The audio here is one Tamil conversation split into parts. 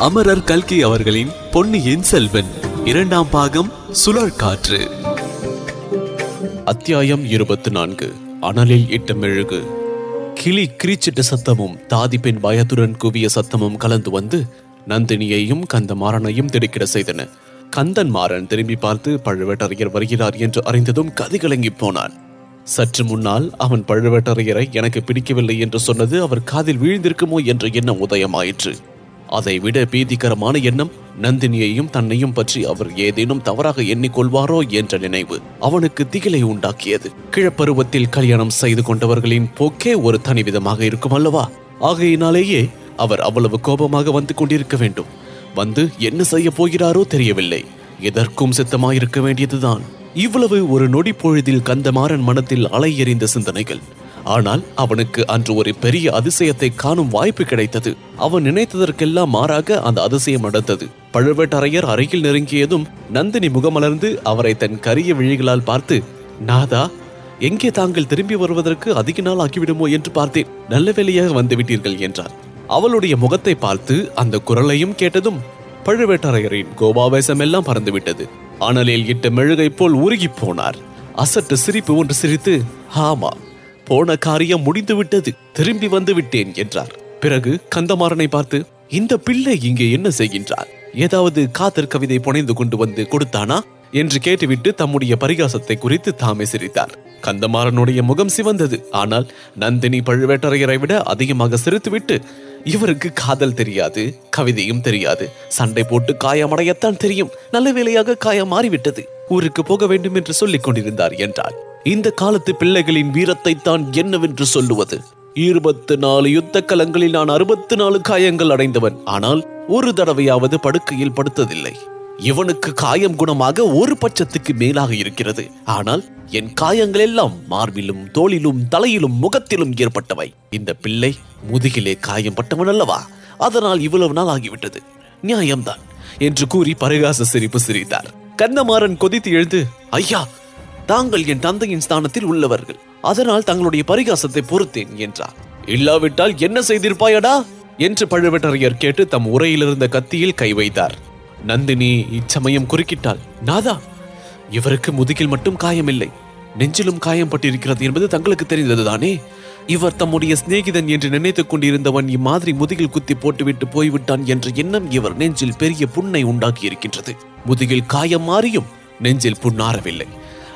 அமரர் கல்கி அவர்களின் பொன்னியின் செல்வன். இரண்டாம் பாகம் சுழற்காற்று. அத்தியாயம் இருபத்தி நான்கு அனலில் இட்ட மெழுகு. கிளி கிரீச்சிட்ட சத்தமும் தாதிப்பின் பயத்துடன் குவிய சத்தமும் கலந்து வந்து நந்தினியையும் கந்தமாறனையும் திடுக்கிட செய்தன. கந்தன் மாறன் திரும்பி பார்த்து பழுவேட்டரையர் வருகிறார் என்று அறிந்ததும் கதிகலங்கி போனான். சற்று முன்னால் அவன் பழுவேட்டரையரை எனக்கு பிடிக்கவில்லை என்று சொன்னது அவர் காதில் வீழ்ந்திருக்குமோ என்ற எண்ணம் உதயமாயிற்று. அதை விட பீதிகரமான எண்ணம் நந்தினியையும் தன்னையும் பற்றி அவர் ஏதேனும் தவறாக எண்ணிக்கொள்வாரோ என்ற நினைவு அவனுக்கு திகிலை உண்டாக்கியது. கிழப்பருவத்தில் கல்யாணம் செய்து கொண்டவர்களின் போக்கே ஒரு தனிவிதமாக இருக்கும் அல்லவா? ஆகையினாலேயே அவர் அவ்வளவு கோபமாக வந்து கொண்டிருக்க வேண்டும். வந்து என்ன செய்ய போகிறாரோ தெரியவில்லை. எதற்கும் சித்தமாயிருக்க வேண்டியதுதான். இவ்வளவு ஒரு நொடி பொழுதில் கந்தமாறன் மனத்தில் அலை எறிந்த சிந்தனைகள். ஆனால் அவனுக்கு அன்று ஒரு பெரிய அதிசயத்தை காணும் வாய்ப்பு கிடைத்தது. அவன் நினைத்ததற்கெல்லாம் மாறாக அந்த அதிசயம் நடந்தது. பழுவேட்டரையர் அருகில் நெருங்கியதும் நந்தினி முகமலர்ந்து அவரை தன் கரிய விழிகளால் பார்த்து நாதா எங்கே தாங்கள் திரும்பி வருவதற்கு அதிக நாள் ஆகிவிடுமோ என்று பார்த்தேன். நல்ல வேலையாக வந்துவிட்டீர்கள் என்றார். அவளுடைய முகத்தை பார்த்து அந்த குரலையும் கேட்டதும் பழுவேட்டரையரின் கோபாவேசம் எல்லாம் பறந்துவிட்டது. அனலில் இட்ட மெழுகை போல் உருகிப் போனார். அசட்டு சிரிப்பு ஒன்று சிரித்து ஆமா போன காரியம் முடிந்து விட்டது திரும்பி வந்து விட்டேன் என்றார். பிறகு கந்தமாறனை பார்த்து இந்த பிள்ளை இங்கே என்ன செய்கின்றார் ஏதாவது காதற் கவிதை புனைந்து கொண்டு வந்து கொடுத்தானா? என்று கேட்டுவிட்டு தம்முடைய பரிகாசத்தை குறித்து தாமே சிரித்தார். கந்தமாறனுடைய முகம் சிவந்தது. ஆனால் நந்தினி பழுவேட்டரையரை விட அதிகமாக சிரித்துவிட்டு இவருக்கு காதல் தெரியாது கவிதையும் தெரியாது. சண்டை போட்டு காயமடையத்தான் தெரியும். நல்ல வேளையாக காயம் மாறிவிட்டது. ஊருக்கு போக வேண்டும் என்று சொல்லிக் கொண்டிருந்தார் என்றார் இந்த காலத்து பிள்ளைகளின் வீரத்தை தான் என்னவென்று சொல்லுவது? இருபத்து நாலு யுத்த கலங்களில் நான் அறுபத்து நாலு காயங்கள் அடைந்தவன். ஆனால் ஒரு தடவையாவது படுக்கையில் படுத்ததில்லை. இவனுக்கு காயம் குணமாக ஒரு பட்சத்துக்கு மேலாக இருக்கிறது. ஆனால் என் காயங்கள் எல்லாம் மார்பிலும் தோளிலும் தலையிலும் முகத்திலும் ஏற்பட்டவை. இந்த பிள்ளை முதுகிலே காயம் பட்டவன் அல்லவா? அதனால் இவ்வளவு நாள் ஆகிவிட்டது. நியாயம்தான் என்று கூறி பரிகாச சிரிப்பு சிரித்தார். கண்ணமாறன் கொதித்து எழுந்து ஐயா தாங்கள் என் தந்தையின் ஸ்தானத்தில் உள்ளவர்கள். அதனால் தங்களுடைய பரிகாசத்தை பொறுத்தேன் என்றார். இல்லாவிட்டால் என்ன செய்திருப்பாயடா? என்று பழுவேட்டரையர் கேட்டு தம் உரையிலிருந்த கத்தியில் கை வைத்தார். நந்தினி இச்சமயம் குறுக்கிட்டாள். நாதா இவருக்கு முதுகில் மட்டும் காயமில்லை. நெஞ்சிலும் காயம் பட்டிருக்கிறது என்பது தங்களுக்கு தெரிந்ததுதானே? இவர் தம்முடைய சிநேகிதன் என்று நினைத்துக் கொண்டிருந்தவன் இம்மாதிரி முதுகில் குத்தி போட்டுவிட்டு போய்விட்டான் என்ற எண்ணம் இவர் நெஞ்சில் பெரிய புண்ணை உண்டாக்கி இருக்கின்றது முதுகில் காயம் மாறியும் நெஞ்சில் புண்ணாறவில்லை.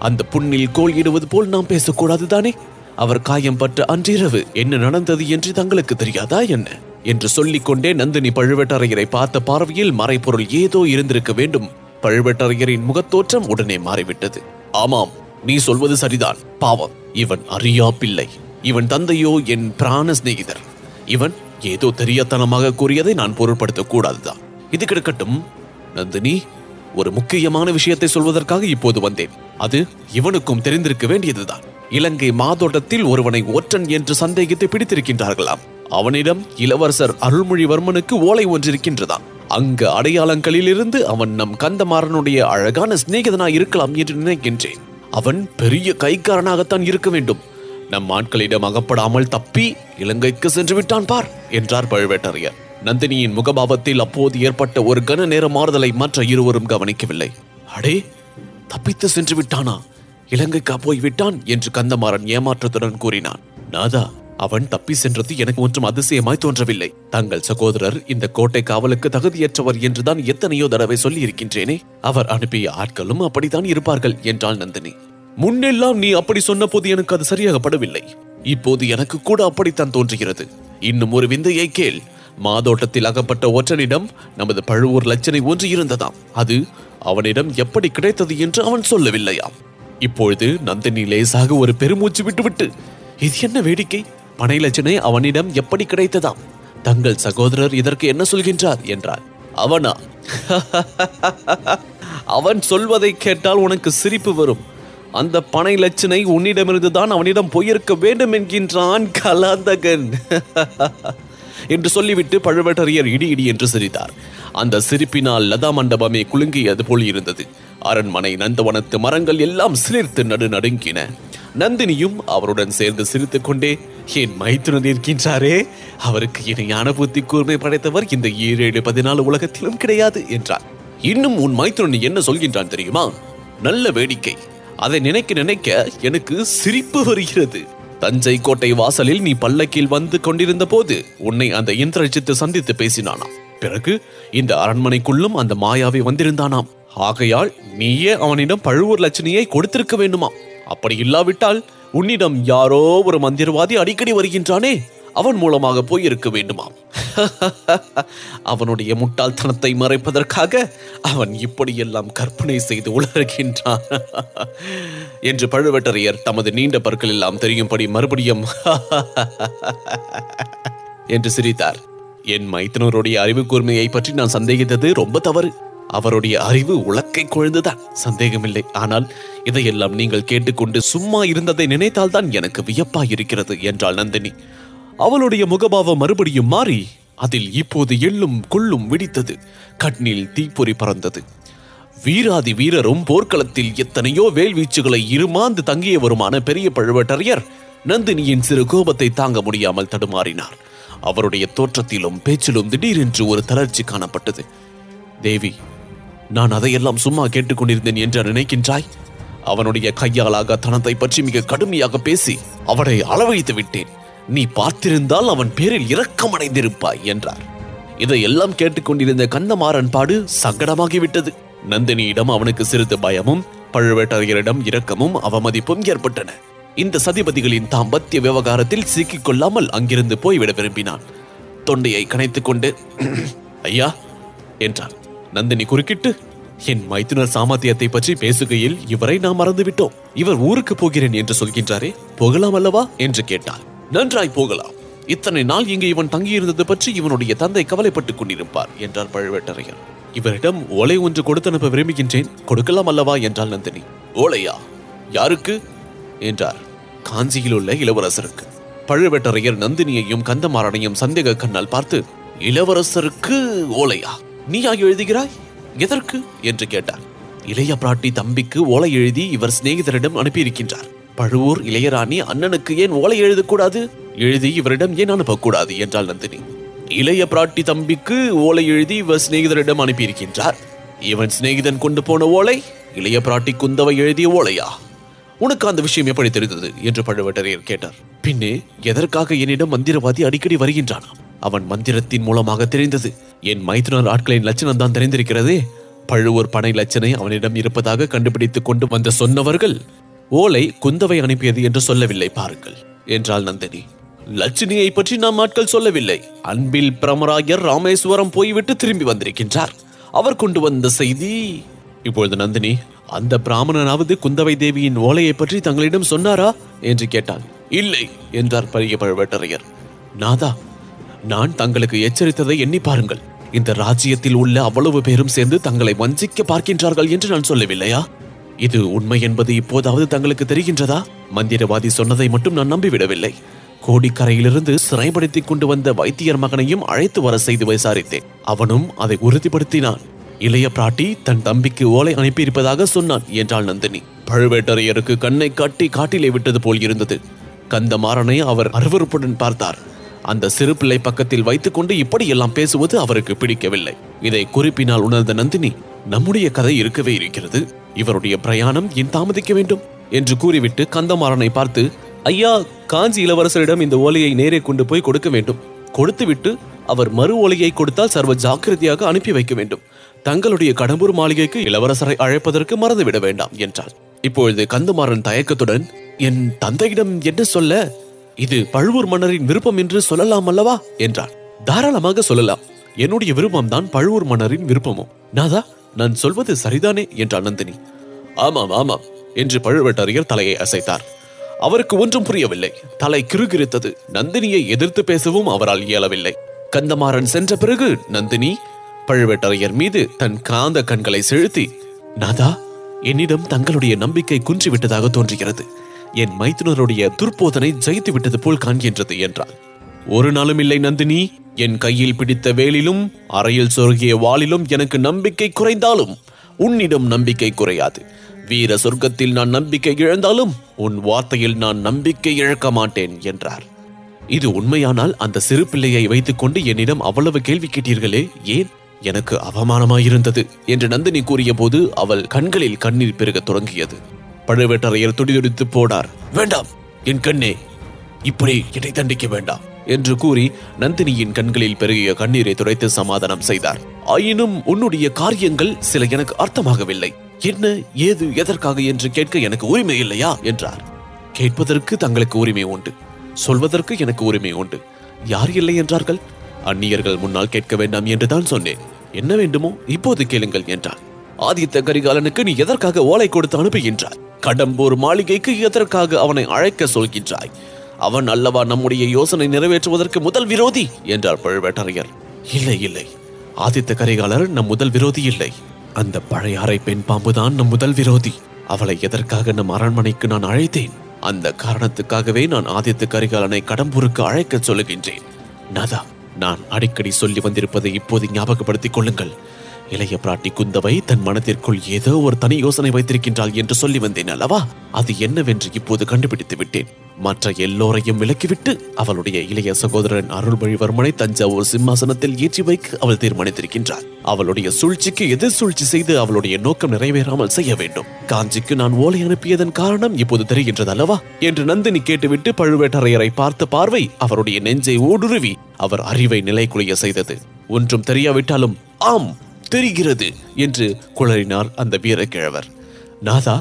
அந்த புண்ணில் கோல் இடுவது போல் நாம் பேசக்கூடாது தானே? அவர் காயம் பட்ட அன்றிரவு என்ன நடந்தது என்று தங்களுக்கு தெரியாதா என்ன? என்று சொல்லிக்கொண்டே நந்தினி பழுவேட்டரையரை பார்த்த பார்வையில் மறைபொருள் ஏதோ இருந்திருக்க வேண்டும். பழுவேட்டரையரின் முகத்தோற்றம் உடனே மாறிவிட்டது. ஆமாம் நீ சொல்வது சரிதான். பாவம் இவன் அறியா பிள்ளை இவன் தந்தையோ என் பிராண சிநேகிதர். இவன் ஏதோ தெரியத்தனமாக கூறியதை நான் பொருட்படுத்தக் கூடாதுதான் இது கிடக்கட்டும் நந்தினி. ஒரு முக்கியமான விஷயத்தை சொல்வதற்காக இப்போது வந்தேன். அது இவனுக்கும் தெரிந்திருக்க வேண்டியதுதான். இலங்கை மாதோட்டத்தில் ஒருவனை ஒற்றன் என்று சந்தேகித்து பிடித்திருக்கின்றார்களாம். அவனிடம் இளவரசர் அருள்மொழிவர்மனுக்கு ஓலை ஒன்றிருக்கின்றதாம். அங்கு அடையாளங்களிலிருந்து அவன் நம் கந்தமாறனுடைய அழகான சிநேகிதனாய் இருக்கலாம் என்று நினைக்கின்றேன். அவன் பெரிய கைக்காரனாகத்தான் இருக்க வேண்டும். நம் ஆட்களிடம் அகப்படாமல் தப்பி இலங்கைக்கு சென்று விட்டான் பார் என்றார் பழுவேட்டரையர். நந்தினியின் முகபாவத்தில் அப்போது ஏற்பட்ட ஒரு கன நேர மாறுதலை மற்ற இருவரும் கவனிக்கவில்லை. அடே தப்பித்து சென்று விட்டானா? இலங்கைக்கா போய் விட்டான் என்று கந்தமாறன் ஏமாற்றத்துடன் கூறினான். நாதா அவன் தப்பி சென்றது எனக்கு ஒன்றும் அதிசயமாய் தோன்றவில்லை. தங்கள் சகோதரர் இந்த கோட்டை காவலுக்கு தகுதியற்றவர் என்றுதான் எத்தனையோ தடவை சொல்லி இருக்கின்றேனே அவர் அனுப்பிய ஆட்களும் அப்படித்தான் இருப்பார்கள் என்றாள் நந்தினி. முன்னெல்லாம் நீ அப்படி சொன்னபோது எனக்கு அது சரியாகப்படவில்லை. இப்போது எனக்கு கூட அப்படித்தான் தோன்றுகிறது. இன்னும் ஒரு விந்தையை கேள். மாதோட்டத்தில் அகப்பட்ட ஒற்றனிடம் நமது பழுவூர் லட்சணை ஒன்று இருந்ததாம். அது அவனிடம் எப்படி கிடைத்தது என்று அவன் சொல்லவில்லையாம். இப்பொழுது நந்தினி லேசாக ஒரு பெருமூச்சு விட்டுவிட்டு இது என்ன வேடிக்கை? பனை லட்சணை அவனிடம் எப்படி கிடைத்ததாம்? தங்கள் சகோதரர் இதற்கு என்ன சொல்கின்றார்? என்றார் அவனா? அவன் சொல்வதை கேட்டால் உனக்கு சிரிப்பு வரும். அந்த பனை லட்சணை உன்னிடமிருந்து தான் அவனிடம் போயிருக்க வேண்டும் என்கின்றான் கலாந்தகன். என்று சொல்லிவிட்டு பழுவேட்டரையர் இடி இடி என்று சிரித்தார். அந்த சிரிப்பினால் லதா மண்டபமே குலுங்கியது போல் இருந்தது. அரண்மனை நந்தவனத்து மரங்கள் எல்லாம் சிலிர்த்து நடு நடுங்கின. நந்தினியும் அவருடன் சேர்ந்து சிரித்துக் கொண்டே என் மைத்துனன் இருக்கின்றாரே அவருக்கு இணையான புத்தி கூர்மை படைத்தவர் இந்த ஏழேழு பதினாலு உலகத்திலும் கிடையாது என்றார். இன்னும் உன் மைத்துனன் என்ன சொல்கின்றான் தெரியுமா? நல்ல வேடிக்கை. அதை நினைக்க நினைக்க எனக்கு சிரிப்பு வருகிறது. தஞ்சை கோட்டை வாசலில் நீ பல்லக்கில் வந்து கொண்டிருந்த போது உன்னை அந்த இந்திரஜித்து சந்தித்து பேசினானாம். பிறகு இந்த அரண்மனைக்குள்ளும் அந்த மாயாவை வந்திருந்தானாம். ஆகையால் நீயே அவனிடம் பழுவூர் லட்சணியை கொடுத்திருக்க வேண்டுமா அப்படி இல்லாவிட்டால் உன்னிடம் யாரோ ஒரு மந்திரவாதி அடிக்கடி வருகின்றானே. அவன் மூலமாக போயிருக்க வேண்டுமாம். அவனுடைய முட்டாள்தனத்தை மறைப்பதற்காக அவன் இப்படியெல்லாம் கற்பனை செய்து உளறுகின்றான். என்று பழுவேட்டரையர் தமது நீண்ட பற்கள் எல்லாம் தெரியும்படி மறுபடியும் என்று சிரித்தார். என் மைத்தனருடைய அறிவு கூர்மையை பற்றி நான் சந்தேகித்தது ரொம்ப தவறு. அவருடைய அறிவு உலக்கை கொழுந்துதான். சந்தேகமில்லை. ஆனால் இதையெல்லாம் நீங்கள் கேட்டுக்கொண்டு சும்மா இருந்ததை நினைத்தால்தான் எனக்கு வியப்பாயிருக்கிறது என்றாள் நந்தினி. அவளுடைய முகபாவம் மறுபடியும் மாறி அதில் இப்போது எள்ளும் கொள்ளும் வெடித்தது. கண்ணில் தீப்பொறி பறந்தது. வீராதி வீரரும் போர்க்களத்தில் எத்தனையோ வேல்வீச்சுகளை இருமாந்து தங்கியவருமான பெரிய பழுவேட்டரையர் நந்தினியின் சிறு கோபத்தை தாங்க முடியாமல் தடுமாறினார். அவருடைய தோற்றத்திலும் பேச்சிலும் திடீரென்று ஒரு தளர்ச்சி காணப்பட்டது. தேவி நான் அதையெல்லாம் சும்மா கேட்டுக்கொண்டிருந்தேன் என்று நினைக்கின்றாய்? அவனுடைய கையாலாக தனத்தை பற்றி மிக கடுமையாக பேசி அவனை அளவழித்து விட்டேன். நீ பார்த்திருந்தால் அவன் பேரில் இரக்கமடைந்திருப்பாய் என்றார். இதையெல்லாம் கேட்டுக்கொண்டிருந்த கந்தமாறன் பாடு சங்கடமாகிவிட்டது. நந்தினியிடம் அவனுக்கு சிறிது பயமும் பழுவேட்டரையரிடம் இரக்கமும் அவமதிப்பும் ஏற்பட்டன. இந்த சதிபதிகளின் தாம்பத்திய விவகாரத்தில் சிக்கிக் கொள்ளாமல் அங்கிருந்து போய்விட விரும்பினான். தொண்டையை கனைத்துக் கொண்டு ஐயா என்றார் நந்தினி குறுக்கிட்டு என் மைத்துனர் சாமர்த்தியத்தை பற்றி பேசுகையில் இவரை நாம் மறந்துவிட்டோம். இவர் ஊருக்கு போகிறேன் என்று சொல்கின்றாரே போகலாம் அல்லவா? என்று கேட்டாள். நன்றாய் போகலாம். இத்தனை நாள் இங்கு இவன் தங்கியிருந்தது பற்றி இவனுடைய தந்தை கவலைப்பட்டுக் கொண்டிருப்பார் என்றார் பழுவேட்டரையர். இவரிடம் ஓலை ஒன்று கொடுத்து அனுப்ப விரும்புகின்றேன் கொடுக்கலாம் அல்லவா? என்றாள் நந்தினி. ஓலையா? யாருக்கு? என்றார். காஞ்சியில் உள்ள இளவரசருக்கு. பழுவேட்டரையர் நந்தினியையும் கந்தமாறனையும் சந்தேக கண்ணால் பார்த்து இளவரசருக்கு ஓலையா? நீயா எழுதுகிறாய்? எதற்கு? என்று கேட்டார். இளைய பிராட்டி தம்பிக்கு ஓலை எழுதி இவர் சிநேகிதரிடம் அனுப்பியிருக்கின்றார். பழுவூர் இளையராணி அண்ணனுக்கு ஏன் ஓலை எழுதக்கூடாது? எழுதி இவரிடம் ஏன் அனுப்பக்கூடாது என்றாள் நந்தினி. இளைய பிராட்டி தம்பிக்கு ஓலை எழுதி இவர் சிநேகிதரிடம் அனுப்பியிருக்கின்றார். இவன் சிநேகிதன் கொண்டு போன ஓலை இளைய பிராட்டி குந்தவை எழுதிய ஓலையா? உனக்கு அந்த விஷயம் எப்படி தெரிந்தது? என்று பழுவேட்டரையர் கேட்டார். பின்னே எதற்காக என்னிடம் மந்திரவாதி அடிக்கடி வருகின்றான்? அவன் மந்திரத்தின் மூலமாக தெரிந்தது. என் மைத்துனர் ஆட்களின் லட்சணம் தான் தெரிந்திருக்கிறதே. பழுவூர் பனை லட்சணை அவனிடம் இருப்பதாக கண்டுபிடித்துக் கொண்டு வந்த சொன்னவர்கள் ஓலை குந்தவை அனுப்பியது என்று சொல்லவில்லை பாருங்கள் என்றாள் நந்தினி. லட்சுமியை பற்றி நாம் ஆட்கள் சொல்லவில்லை. அன்பில் பிரமராயர் ராமேஸ்வரம் போய்விட்டு திரும்பி வந்திருக்கின்றார். அவர் கொண்டு வந்த செய்தி. இப்பொழுது நந்தினி அந்த பிராமணனாவது குந்தவை தேவியின் ஓலையை பற்றி தங்களிடம் சொன்னாரா? என்று கேட்டான். இல்லை என்றார் பரிய பழுவேட்டரையர். நாதா நான் தங்களுக்கு எச்சரித்ததை எண்ணி பாருங்கள். இந்த ராஜ்யத்தில் உள்ள அவ்வளவு பேரும் சேர்ந்து தங்களை வஞ்சிக்க பார்க்கின்றார்கள் என்று நான் சொல்லவில்லையா? இது உண்மை என்பது இப்போதாவது தங்களுக்கு தெரிகின்றதா? மந்திரவாதி சொன்னதை மட்டும் நான் நம்பிவிடவில்லை. கோடிக்கரையிலிருந்து சிறைப்படுத்திக் கொண்டு வந்த வைத்தியர் மகனையும் அழைத்து வர செய்து விசாரித்தேன். அவனும் அதை உறுதிப்படுத்தினான். இளைய பிராட்டி தன் தம்பிக்கு ஓலை அனுப்பியிருப்பதாக சொன்னான் என்றாள் நந்தினி. பழுவேட்டரையருக்கு கண்ணை காட்டி காட்டிலே விட்டது போல் இருந்தது. கந்தமாறனை அவர் அருவருப்புடன் பார்த்தார். அந்த சிறு பிள்ளை பக்கத்தில் வைத்துக்கொண்டு இப்படியெல்லாம் பேசுவது அவருக்கு பிடிக்கவில்லை. இதை குறிப்பினால் உணர்ந்த நந்தினி நம்முடைய கதை இருக்கவே இருக்கிறது. இவருடைய பிரயாணம் ஏன் தாமதிக்க வேண்டும்? என்று கூறிவிட்டு கந்தமாறனை பார்த்து ஐயா காஞ்சி இளவரசரிடம் இந்த ஓலையை நேரே கொண்டு போய் கொடுக்க வேண்டும். கொடுத்துவிட்டு அவர் மறு ஓலையை கொடுத்தால் சர்வ ஜாக்கிரதையாக அனுப்பி வைக்க வேண்டும். தங்களுடைய கடம்பூர் மாளிகைக்கு இளவரசரை அழைப்பதற்கு மறந்துவிட வேண்டாம் என்றார் இப்பொழுது கந்தமாறன் தயக்கத்துடன் என் தந்தையிடம் என்ன சொல்ல? இது பழுவூர் மன்னரின் விருப்பம் என்று சொல்லலாம் அல்லவா? என்றார் தாராளமாக சொல்லலாம். என்னுடைய விருப்பம் தான் பழுவூர் மன்னரின் விருப்பமும். நாதா நான் சொல்வது சரிதானே? என்றார் நந்தினி. ஆமாம் ஆமாம் என்று பழுவேட்டரையர் தலையை அசைத்தார். அவருக்கு ஒன்றும் புரியவில்லை. தலை கிறுகிறுத்தது நந்தினியை எதிர்த்து பேசவும் அவரால் இயலவில்லை. கந்தமாறன் சென்ற பிறகு நந்தினி பழுவேட்டரையர் மீது தன் காந்த கண்களை செலுத்தி நாதா என்னிடம் தங்களுடைய நம்பிக்கை குன்றிவிட்டதாக தோன்றுகிறது. என் மைத்துனருடைய துர்போதனை ஜெயித்து விட்டது போல் காண்கின்றது என்றார் ஒரு நாளும் இல்லை நந்தினி. என் கையில் பிடித்த வேலிலும் அறையில் சொருகிய வாளிலும் எனக்கு நம்பிக்கை குறைந்தாலும் உன்னிடம் நம்பிக்கை குறையாது. வீர சொர்க்கத்தில் நான் நம்பிக்கை இழந்தாலும் உன் வார்த்தையில் நான் நம்பிக்கை இழக்க மாட்டேன் என்றார். இது உண்மையானால் அந்த சிறு பிள்ளையை வைத்துக்கொண்டு என்னிடம் அவ்வளவு கேள்வி கேட்டீர்களே ஏன்? எனக்கு அவமானமாயிருந்தது என்று நந்தினி கூறிய போது அவள் கண்களில் கண்ணீர் பெருகத் தொடங்கியது. பழுவேட்டரையர் துடிதுடித்து போனார். வேண்டாம் என் கண்ணே இப்படி என்னை தண்டிக்க வேண்டாம். என்று கூறி நந்தினியின் கண்களில் பெருகிய கண்ணீரை துடைத்து சமாதானம் செய்தார். ஆயினும் உன்னுடைய காரியங்கள் சில எனக்கு அர்த்தமாகவில்லை. என்ன ஏது எதற்காக என்று கேட்க எனக்கு உரிமை இல்லையா? என்றார். கேட்பதற்கு தங்களுக்கு உரிமை உண்டு. சொல்வதற்கு எனக்கு உரிமை உண்டு. யார் இல்லை என்றார்கள்? அந்நியர்கள் முன்னால் கேட்க வேண்டாம் என்றுதான் சொன்னேன். என்ன வேண்டுமோ இப்போது கேளுங்கள் என்றார். ஆதித்த கரிகாலனுக்கு நீ எதற்காக ஓலை கொடுத்து அனுப்புகின்றாய்? கடம்பூர் மாளிகைக்கு எதற்காக அவனை அழைக்க சொல்கின்றாய்? அவன் அல்லவா நம்முடைய யோசனை நிறைவேற்றுவதற்கு முதல் விரோதி? என்றார் பழுவேட்டரையர். இல்லை இல்லை. ஆதித்த கரிகாலர் நம் முதல் விரோதி இல்லை. அந்த பழையாறை பெண் பாம்புதான் நம் முதல் விரோதி. அவளை எதற்காக நம் அரண்மனைக்கு நான் அழைத்தேன்? அந்த காரணத்துக்காகவே நான் ஆதித்த கரிகாலனை கடம்பூருக்கு அழைக்கச் சொல்லுகின்றேன். நதா நான் அடிக்கடி சொல்லி வந்திருப்பதை இப்போது ஞாபகப்படுத்திக் கொள்ளுங்கள். இளைய பிராட்டி குந்தவை தன் மனதிற்குள் ஏதோ ஒரு தனி யோசனை வைத்திருக்கின்றாள் என்று சொல்லி வந்தேன் அல்லவா? அது என்னவென்று இப்போது கண்டுபிடித்து விட்டேன். மற்ற எல்லோரையும் விலக்கிவிட்டு அவளுடைய இளைய சகோதரன் அருள்மொழிவர்மனை தஞ்சாவூர் சிம்மாசனத்தில் ஏற்றி வைக்க அவள் தீர்மானித்திருக்கின்றாள். அவளுடைய சூழ்ச்சிக்கு எதிர் சூழ்ச்சி செய்து அவளுடைய நோக்கம் நிறைவேறாமல் செய்ய வேண்டும். காஞ்சிக்கு நான் ஓலை அனுப்பியதன் காரணம் இப்போது தெரிகின்றது அல்லவா? என்று நந்தினி கேட்டுவிட்டு பழுவேட்டரையரை பார்த்த பார்வை அவருடைய நெஞ்சை ஊடுருவி அவர் அறிவை நிலைக்குலைய செய்தது. ஒன்றும் தெரியாவிட்டாலும் ஆம் தெரிகிறது என்று குளறினார் அந்த வீரக்கிழவர். நாதா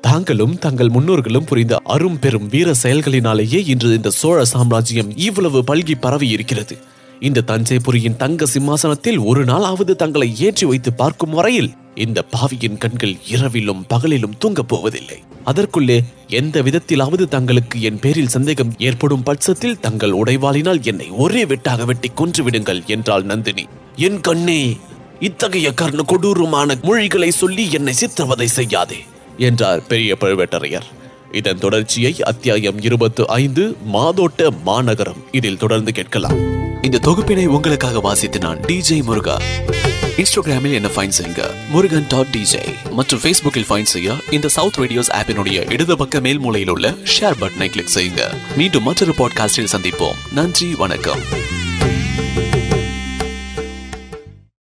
தாங்களும் தங்கள் முன்னோர்களும் புரிந்த அரும் பெரும் வீர செயல்களினாலேயே இன்று இந்த சோழ சாம்ராஜ்யம் இவ்வளவு பல்கி பரவி இருக்கிறது இந்த தஞ்சைபுரியின் தங்க சிம்மாசனத்தில் ஒரு நாளாவது தங்களை ஏற்றி வைத்து பார்க்கும் வரையில் இந்த பாவியின் கண்கள் இரவிலும் பகலிலும் தூங்கப் போவதில்லை. அதற்குள்ளே எந்த விதத்திலாவது தங்களுக்கு என் பேரில் சந்தேகம் ஏற்படும் பட்சத்தில் தங்கள் உடைவாளினால் என்னை ஒரே வெட்டாக வெட்டி கொன்று விடுங்கள் என்றாள் நந்தினி. என் கண்ணே இத்தகைய கர்ண கொடூரமான மொழிகளை சொல்லி என்னை சித்திரவதை செய்யாதே என்றார் பெரிய பழுவேட்டரையர். இதன் தொடர்ச்சியை அத்தியாயம் இருபத்து ஐந்து மாதோட்ட மாநகரம் இதில் தொடர்ந்து கேட்கலாம். இந்த தொகுப்பினை உங்களுக்காக வாசித்து நான் டிஜே முருகா. இன்ஸ்டாகிராமில் என்ன ஃபைன் செய்யுங்க. முருகன் டாட் டிஜே மற்றும் ஃபேஸ்புக்கில் ஃபைன் செய்ய இந்த சவுத் ரேடியோஸ் ஆப்பினுடைய இடது பக்க மேல் மூலையில் உள்ள ஷேர் பட்டனை கிளிக் செய்யுங்க. மீண்டும் மற்றொரு பாட்காஸ்டில் சந்திப்போம். நன்றி வணக்கம்.